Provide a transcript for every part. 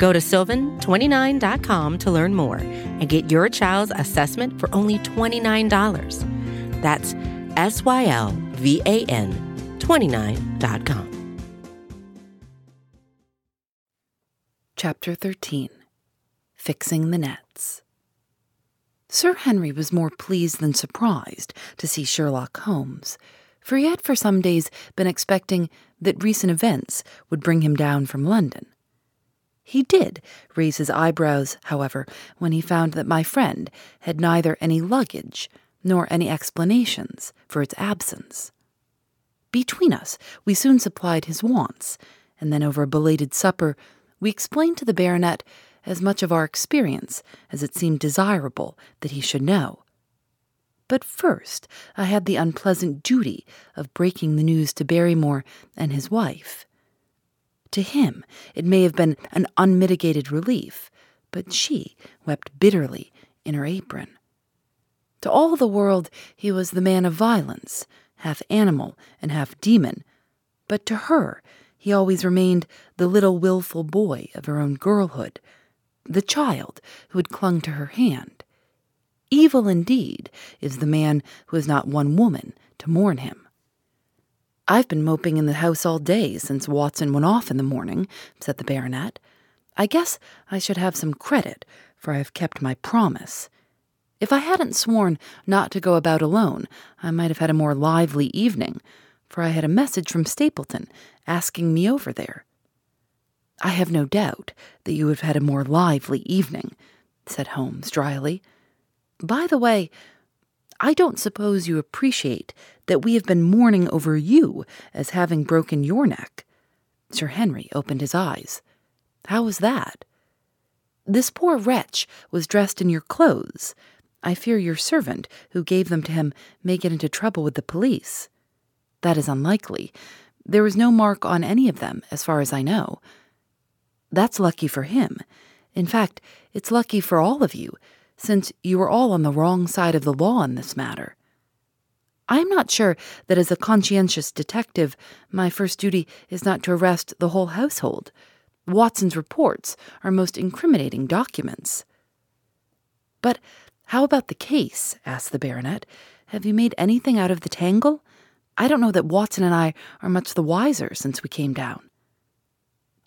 Go to sylvan29.com to learn more and get your child's assessment for only $29. That's S Y L V A N 29.com. Chapter 13 Fixing the Nets. Sir Henry was more pleased than surprised to see Sherlock Holmes, for he had for some days been expecting that recent events would bring him down from London. He did raise his eyebrows, however, when he found that my friend had neither any luggage nor any explanations for its absence. Between us, we soon supplied his wants, and then over a belated supper, we explained to the baronet as much of our experience as it seemed desirable that he should know. But first, I had the unpleasant duty of breaking the news to Barrymore and his wife. To him, it may have been an unmitigated relief, but she wept bitterly in her apron. To all the world, he was the man of violence, half animal and half demon, but to her, he always remained the little wilful boy of her own girlhood, the child who had clung to her hand. Evil indeed is the man who has not one woman to mourn him. I've been moping in the house all day since Watson went off in the morning, said the baronet. I guess I should have some credit, for I have kept my promise. If I hadn't sworn not to go about alone, I might have had a more lively evening, for I had a message from Stapleton asking me over there. I have no doubt that you have had a more lively evening, said Holmes dryly. By the way, I don't suppose you appreciate that we have been mourning over you as having broken your neck. Sir Henry opened his eyes. How was that? This poor wretch was dressed in your clothes. I fear your servant, who gave them to him, may get into trouble with the police. That is unlikely. There was no mark on any of them, as far as I know. That's lucky for him. In fact, it's lucky for all of you, since you are all on the wrong side of the law in this matter. I am not sure that as a conscientious detective, my first duty is not to arrest the whole household. Watson's reports are most incriminating documents. But how about the case? asked the baronet. Have you made anything out of the tangle? I don't know that Watson and I are much the wiser since we came down.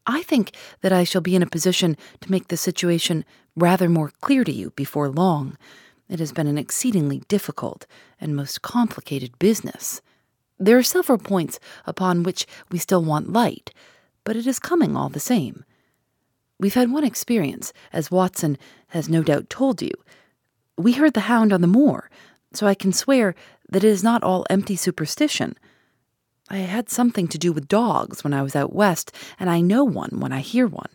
I think that I shall be in a position to make the situation rather more clear to you before long. It has been an exceedingly difficult and most complicated business. There are several points upon which we still want light, but it is coming all the same. We've had one experience, as Watson has no doubt told you. We heard the hound on the moor, so I can swear that it is not all empty superstition. I had something to do with dogs when I was out west, and I know one when I hear one.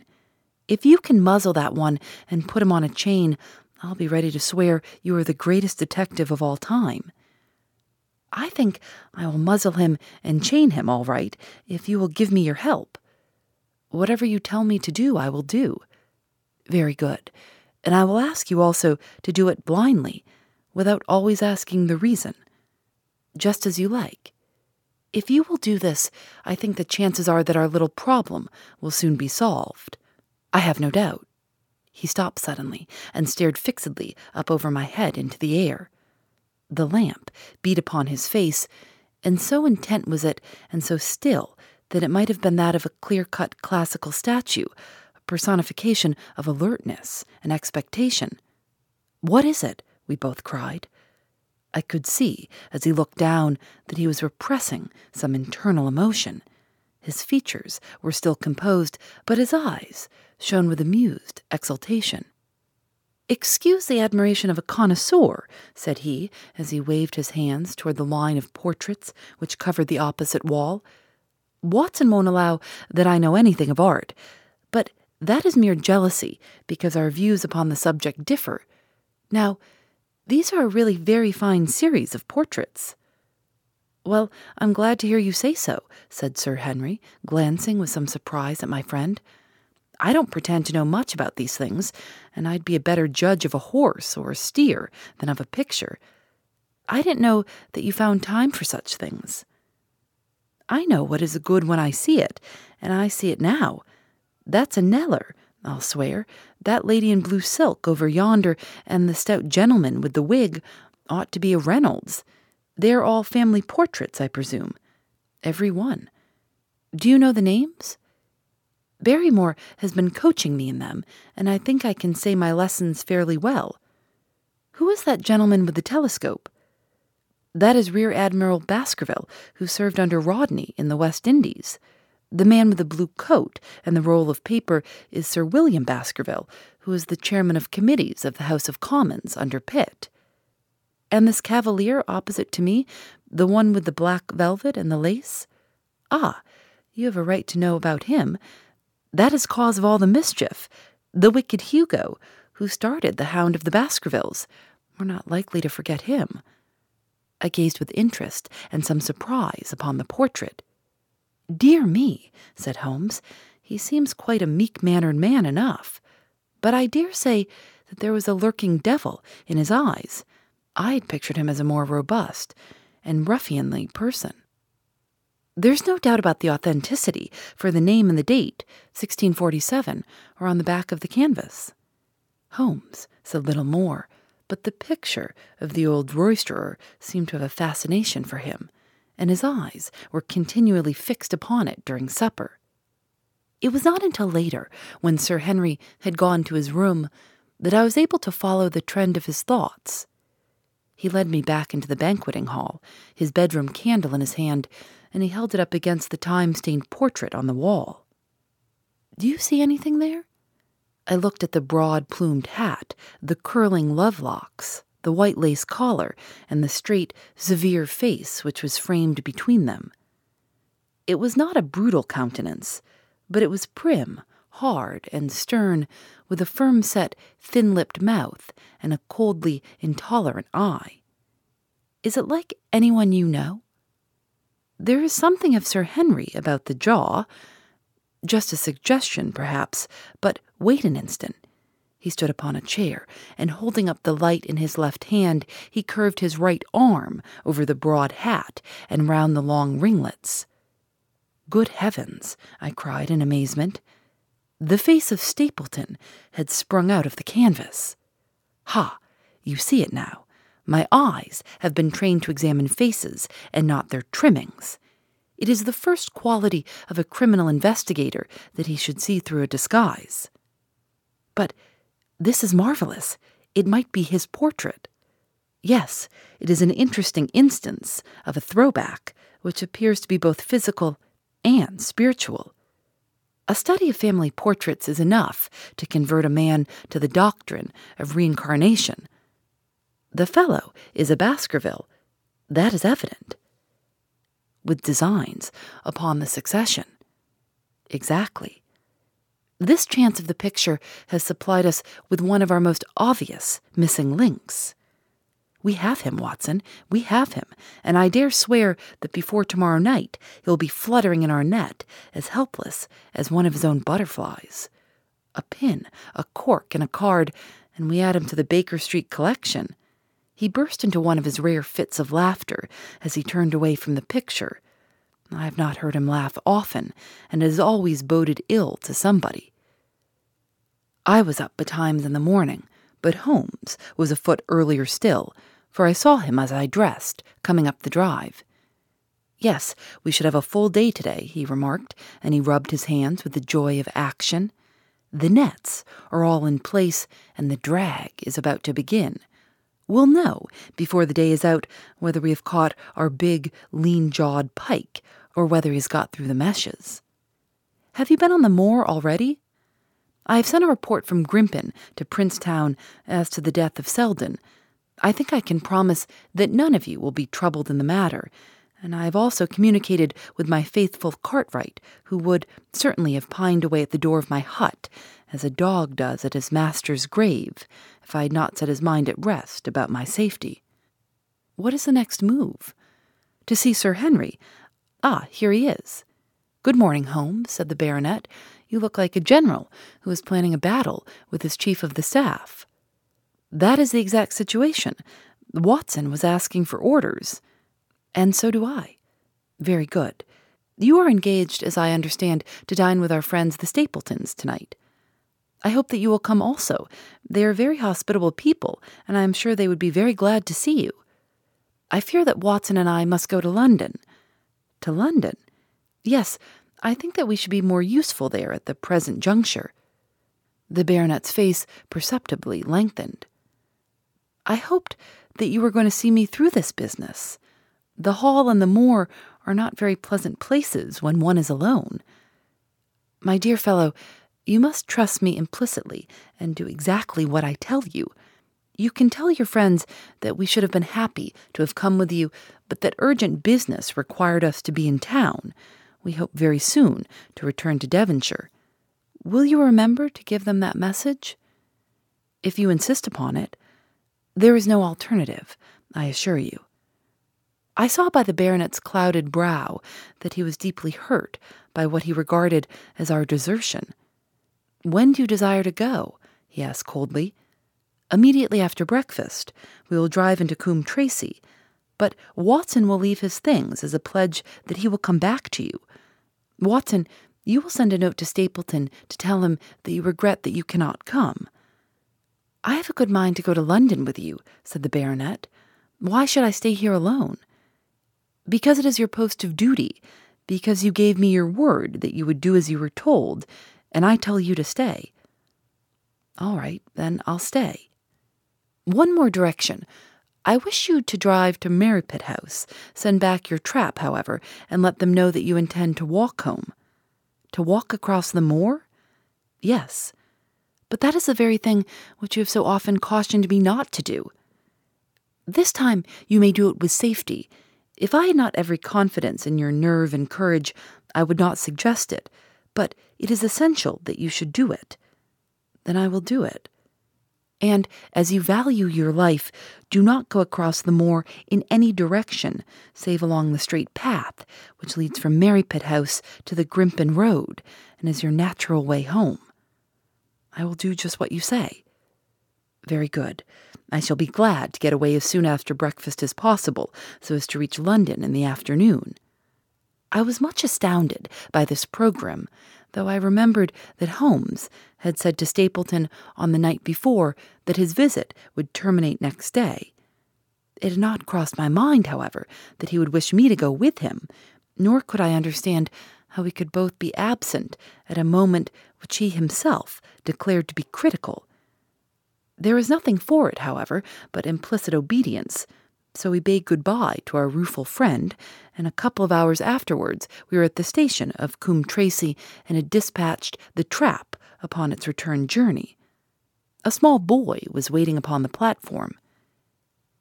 If you can muzzle that one and put him on a chain, I'll be ready to swear you are the greatest detective of all time. I think I will muzzle him and chain him all right if you will give me your help. Whatever you tell me to do, I will do. Very good. And I will ask you also to do it blindly, without always asking the reason. Just as you like. If you will do this, I think the chances are that our little problem will soon be solved. I have no doubt. He stopped suddenly and stared fixedly up over my head into the air. The lamp beat upon his face, and so intent was it and so still that it might have been that of a clear cut classical statue, a personification of alertness and expectation. What is it? we both cried. I could see, as he looked down, that he was repressing some internal emotion. His features were still composed, but his eyes shone with amused exultation. Excuse the admiration of a connoisseur, said he, as he waved his hands toward the line of portraits which covered the opposite wall. Watson won't allow that I know anything of art, but that is mere jealousy, because our views upon the subject differ. Now, these are a really very fine series of portraits. Well, I'm glad to hear you say so, said Sir Henry, glancing with some surprise at my friend. I don't pretend to know much about these things, and I'd be a better judge of a horse or a steer than of a picture. I didn't know that you found time for such things. I know what is a good when I see it, and I see it now. That's a Kneller, I'll swear. That lady in blue silk over yonder, and the stout gentleman with the wig, ought to be a Reynolds. They're all family portraits, I presume. Every one. Do you know the names? Barrymore has been coaching me in them, and I think I can say my lessons fairly well. Who is that gentleman with the telescope? That is Rear Admiral Baskerville, who served under Rodney in the West Indies. The man with the blue coat and the roll of paper is Sir William Baskerville, who is the chairman of committees of the House of Commons under Pitt. And this cavalier opposite to me, the one with the black velvet and the lace? Ah, you have a right to know about him. That is cause of all the mischief. The wicked Hugo, who started the Hound of the Baskervilles. We're not likely to forget him. I gazed with interest and some surprise upon the portrait. Dear me, said Holmes, he seems quite a meek mannered man enough. But I dare say that there was a lurking devil in his eyes. I'd pictured him as a more robust and ruffianly person. There's no doubt about the authenticity, for the name and the date, 1647, are on the back of the canvas. Holmes said little more, but the picture of the old roisterer seemed to have a fascination for him, and his eyes were continually fixed upon it during supper. It was not until later, when Sir Henry had gone to his room, that I was able to follow the trend of his thoughts. He led me back into the banqueting hall, his bedroom candle in his hand, and he held it up against the time stained portrait on the wall. Do you see anything there? I looked at the broad plumed hat, the curling love locks, the white lace collar, and the straight, severe face which was framed between them. It was not a brutal countenance, but it was prim, hard, and stern, with a firm set, thin lipped mouth and a coldly intolerant eye. Is it like anyone you know? There is something of Sir Henry about the jaw. Just a suggestion, perhaps, but wait an instant. He stood upon a chair, and holding up the light in his left hand, he curved his right arm over the broad hat and round the long ringlets. Good heavens! I cried in amazement. The face of Stapleton had sprung out of the canvas. Ha! You see it now. My eyes have been trained to examine faces and not their trimmings. It is the first quality of a criminal investigator that he should see through a disguise. But this is marvelous. It might be his portrait. Yes, it is an interesting instance of a throwback, which appears to be both physical and spiritual. A study of family portraits is enough to convert a man to the doctrine of reincarnation the fellow is a Baskerville. That is evident. With designs upon the succession. Exactly. This chance of the picture has supplied us with one of our most obvious missing links. We have him, Watson. We have him, and I dare swear that before tomorrow night he'll be fluttering in our net, as helpless as one of his own butterflies. A pin, a cork, and a card, and we add him to the Baker Street collection. He burst into one of his rare fits of laughter as he turned away from the picture. I have not heard him laugh often, and it has always boded ill to somebody. I was up betimes in the morning, but Holmes was afoot earlier still, for I saw him as I dressed, coming up the drive. Yes, we should have a full day today, he remarked, and he rubbed his hands with the joy of action. The nets are all in place, and the drag is about to begin. We'll know before the day is out whether we have caught our big, lean jawed pike or whether he's got through the meshes. Have you been on the moor already? I have sent a report from Grimpen to Princetown as to the death of Selden. I think I can promise that none of you will be troubled in the matter, and I have also communicated with my faithful Cartwright, who would certainly have pined away at the door of my hut, as a dog does at his master's grave, if I had not set his mind at rest about my safety. What is the next move? To see Sir Henry. Ah, here he is. Good morning, Holmes, said the baronet. You look like a general who is planning a battle with his chief of the staff. That is the exact situation. Watson was asking for orders. And so do I. Very good. You are engaged, as I understand, to dine with our friends the Stapletons tonight. I hope that you will come also. They are very hospitable people, and I am sure they would be very glad to see you. I fear that Watson and I must go to London. To London? Yes, I think that we should be more useful there at the present juncture. The baronet's face perceptibly lengthened. I hoped that you were going to see me through this business. The hall and the moor are not very pleasant places when one is alone. My dear fellow, you must trust me implicitly and do exactly what I tell you. You can tell your friends that we should have been happy to have come with you, but that urgent business required us to be in town. We hope very soon to return to Devonshire. Will you remember to give them that message? If you insist upon it, there is no alternative, I assure you. I saw by the baronet's clouded brow that he was deeply hurt by what he regarded as our desertion. When do you desire to go? he asked coldly. Immediately after breakfast. We will drive into Coombe Tracey. But Watson will leave his things as a pledge that he will come back to you. Watson, you will send a note to Stapleton to tell him that you regret that you cannot come. I have a good mind to go to London with you, said the baronet. Why should I stay here alone? Because it is your post of duty, because you gave me your word that you would do as you were told, and I tell you to stay. All right, then I'll stay. One more direction. I wish you to drive to Merripit House. Send back your trap, however, and let them know that you intend to walk home. To walk across the moor? Yes. But that is the very thing which you have so often cautioned me not to do. This time you may do it with safety, if I had not every confidence in your nerve and courage, I would not suggest it, but it is essential that you should do it. Then I will do it. And as you value your life, do not go across the moor in any direction save along the straight path which leads from Merripit House to the Grimpen Road and is your natural way home. I will do just what you say. Very good. I shall be glad to get away as soon after breakfast as possible, so as to reach London in the afternoon. I was much astounded by this program, though I remembered that Holmes had said to Stapleton on the night before that his visit would terminate next day. It had not crossed my mind, however, that he would wish me to go with him, nor could I understand how we could both be absent at a moment which he himself declared to be critical there was nothing for it, however, but implicit obedience, so we bade good-bye to our rueful friend, and a couple of hours afterwards we were at the station of Coombe Tracey and had dispatched the trap upon its return journey. A small boy was waiting upon the platform.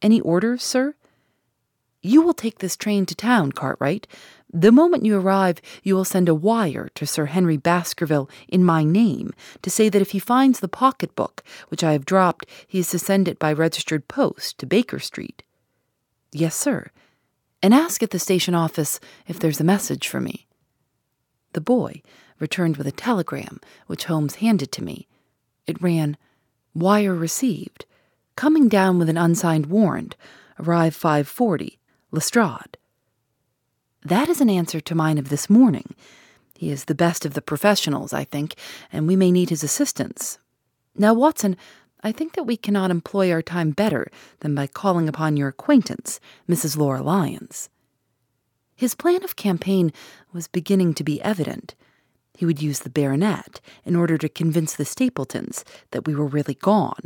Any orders, sir? You will take this train to town, Cartwright. The moment you arrive, you will send a wire to Sir Henry Baskerville in my name to say that if he finds the pocketbook which I have dropped, he is to send it by registered post to Baker Street. Yes, sir. And ask at the station office if there's a message for me. The boy returned with a telegram which Holmes handed to me. It ran, Wire received. Coming down with an unsigned warrant. Arrive 540. Lestrade. That is an answer to mine of this morning. He is the best of the professionals, I think, and we may need his assistance. Now, Watson, I think that we cannot employ our time better than by calling upon your acquaintance, Mrs. Laura Lyons. His plan of campaign was beginning to be evident. He would use the baronet in order to convince the Stapletons that we were really gone,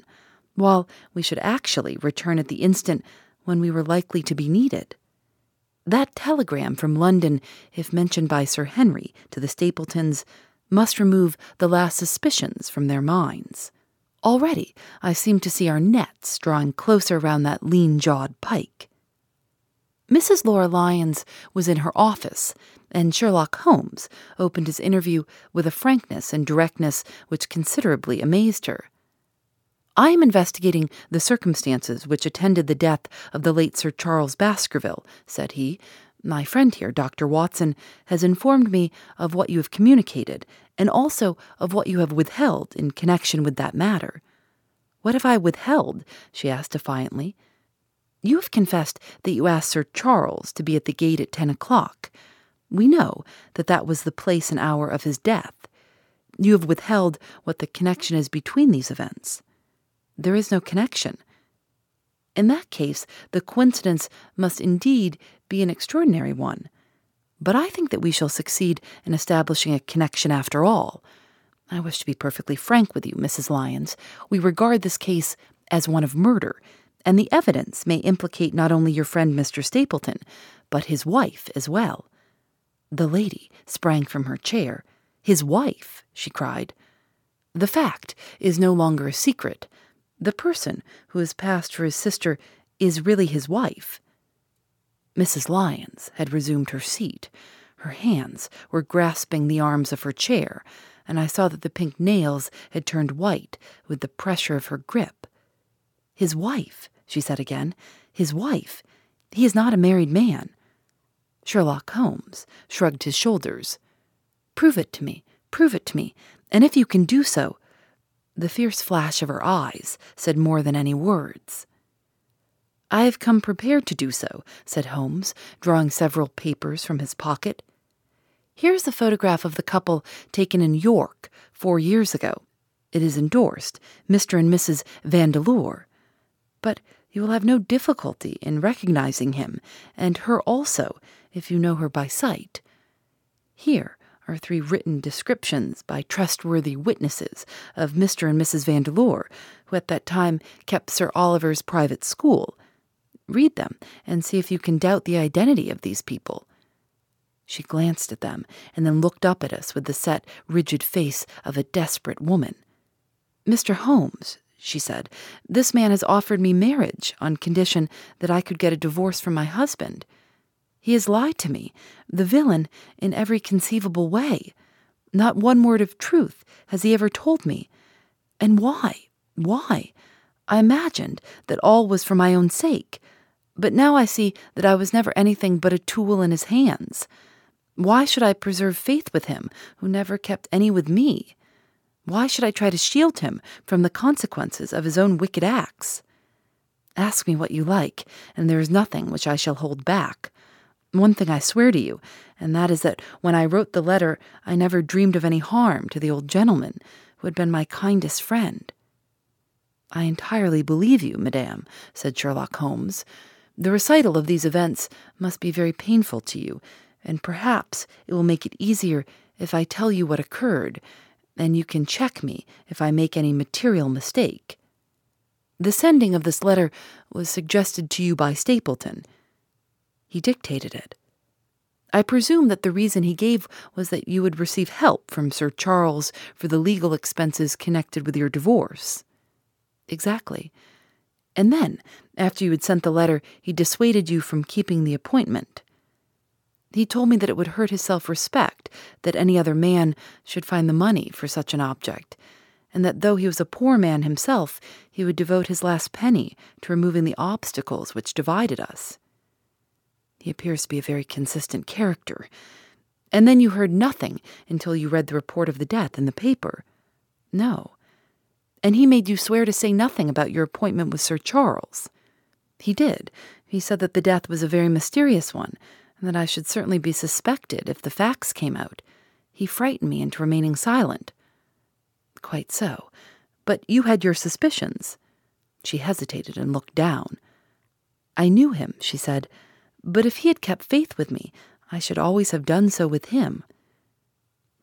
while we should actually return at the instant when we were likely to be needed. That telegram from London, if mentioned by Sir Henry to the Stapletons, must remove the last suspicions from their minds. Already I seem to see our nets drawing closer round that lean jawed pike. Mrs. Laura Lyons was in her office, and Sherlock Holmes opened his interview with a frankness and directness which considerably amazed her. I am investigating the circumstances which attended the death of the late Sir Charles Baskerville, said he. My friend here, Dr. Watson, has informed me of what you have communicated, and also of what you have withheld in connection with that matter. What have I withheld? she asked defiantly. You have confessed that you asked Sir Charles to be at the gate at ten o'clock. We know that that was the place and hour of his death. You have withheld what the connection is between these events. There is no connection. In that case, the coincidence must indeed be an extraordinary one. But I think that we shall succeed in establishing a connection after all. I wish to be perfectly frank with you, Mrs. Lyons. We regard this case as one of murder, and the evidence may implicate not only your friend Mr. Stapleton, but his wife as well. The lady sprang from her chair. His wife, she cried. The fact is no longer a secret. The person who has passed for his sister is really his wife. Mrs. Lyons had resumed her seat. Her hands were grasping the arms of her chair, and I saw that the pink nails had turned white with the pressure of her grip. His wife, she said again. His wife. He is not a married man. Sherlock Holmes shrugged his shoulders. Prove it to me, prove it to me, and if you can do so. The fierce flash of her eyes said more than any words. I have come prepared to do so, said Holmes, drawing several papers from his pocket. Here's a photograph of the couple taken in York four years ago. It is endorsed Mr. and Mrs. Vandeleur. But you will have no difficulty in recognizing him, and her also, if you know her by sight. Here are three written descriptions by trustworthy witnesses of Mr. and Mrs. Vandeleur, who at that time kept Sir Oliver's private school. Read them and see if you can doubt the identity of these people. She glanced at them and then looked up at us with the set, rigid face of a desperate woman. Mr. Holmes, she said, this man has offered me marriage on condition that I could get a divorce from my husband. He has lied to me, the villain, in every conceivable way. Not one word of truth has he ever told me. And why? Why? I imagined that all was for my own sake. But now I see that I was never anything but a tool in his hands. Why should I preserve faith with him, who never kept any with me? Why should I try to shield him from the consequences of his own wicked acts? Ask me what you like, and there is nothing which I shall hold back. One thing I swear to you, and that is that when I wrote the letter, I never dreamed of any harm to the old gentleman who had been my kindest friend. I entirely believe you, madame, said Sherlock Holmes. The recital of these events must be very painful to you, and perhaps it will make it easier if I tell you what occurred, and you can check me if I make any material mistake. The sending of this letter was suggested to you by Stapleton. He dictated it. I presume that the reason he gave was that you would receive help from Sir Charles for the legal expenses connected with your divorce. Exactly. And then, after you had sent the letter, he dissuaded you from keeping the appointment. He told me that it would hurt his self respect that any other man should find the money for such an object, and that though he was a poor man himself, he would devote his last penny to removing the obstacles which divided us. He appears to be a very consistent character. And then you heard nothing until you read the report of the death in the paper. No. And he made you swear to say nothing about your appointment with Sir Charles. He did. He said that the death was a very mysterious one, and that I should certainly be suspected if the facts came out. He frightened me into remaining silent. Quite so. But you had your suspicions. She hesitated and looked down. I knew him, she said. But if he had kept faith with me, I should always have done so with him.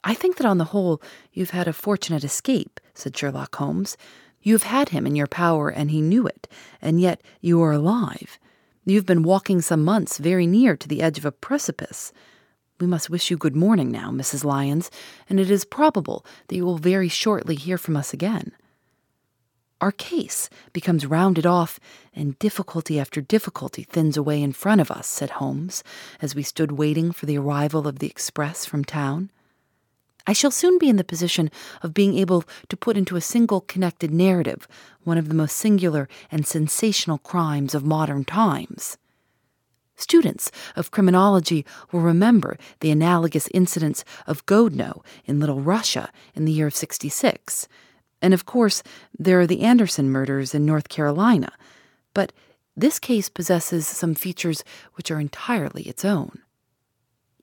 I think that on the whole you've had a fortunate escape, said Sherlock Holmes. You have had him in your power, and he knew it, and yet you are alive. You've been walking some months very near to the edge of a precipice. We must wish you good morning now, Mrs. Lyons, and it is probable that you will very shortly hear from us again. Our case becomes rounded off, and difficulty after difficulty thins away in front of us, said Holmes, as we stood waiting for the arrival of the express from town. I shall soon be in the position of being able to put into a single connected narrative one of the most singular and sensational crimes of modern times. Students of criminology will remember the analogous incidents of Grodno in Little Russia in the year of 66. And of course, there are the Anderson murders in North Carolina. But this case possesses some features which are entirely its own.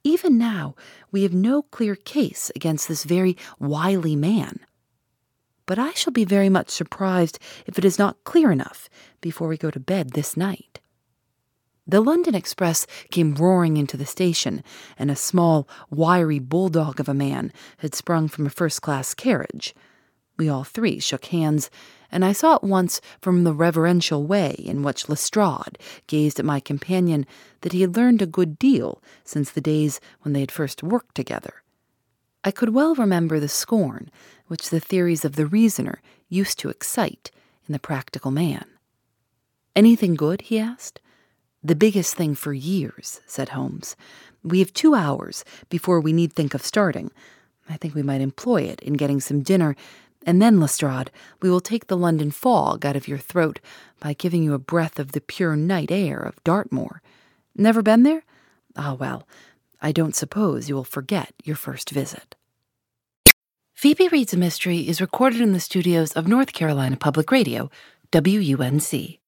Even now, we have no clear case against this very wily man. But I shall be very much surprised if it is not clear enough before we go to bed this night. The London Express came roaring into the station, and a small, wiry bulldog of a man had sprung from a first class carriage. We all three shook hands, and I saw at once from the reverential way in which Lestrade gazed at my companion that he had learned a good deal since the days when they had first worked together. I could well remember the scorn which the theories of the reasoner used to excite in the practical man. Anything good? he asked. The biggest thing for years, said Holmes. We have two hours before we need think of starting. I think we might employ it in getting some dinner, and then, Lestrade, we will take the London fog out of your throat by giving you a breath of the pure night air of Dartmoor. Never been there? Ah, well, I don't suppose you will forget your first visit. Phoebe Reads a Mystery is recorded in the studios of North Carolina Public Radio, WUNC.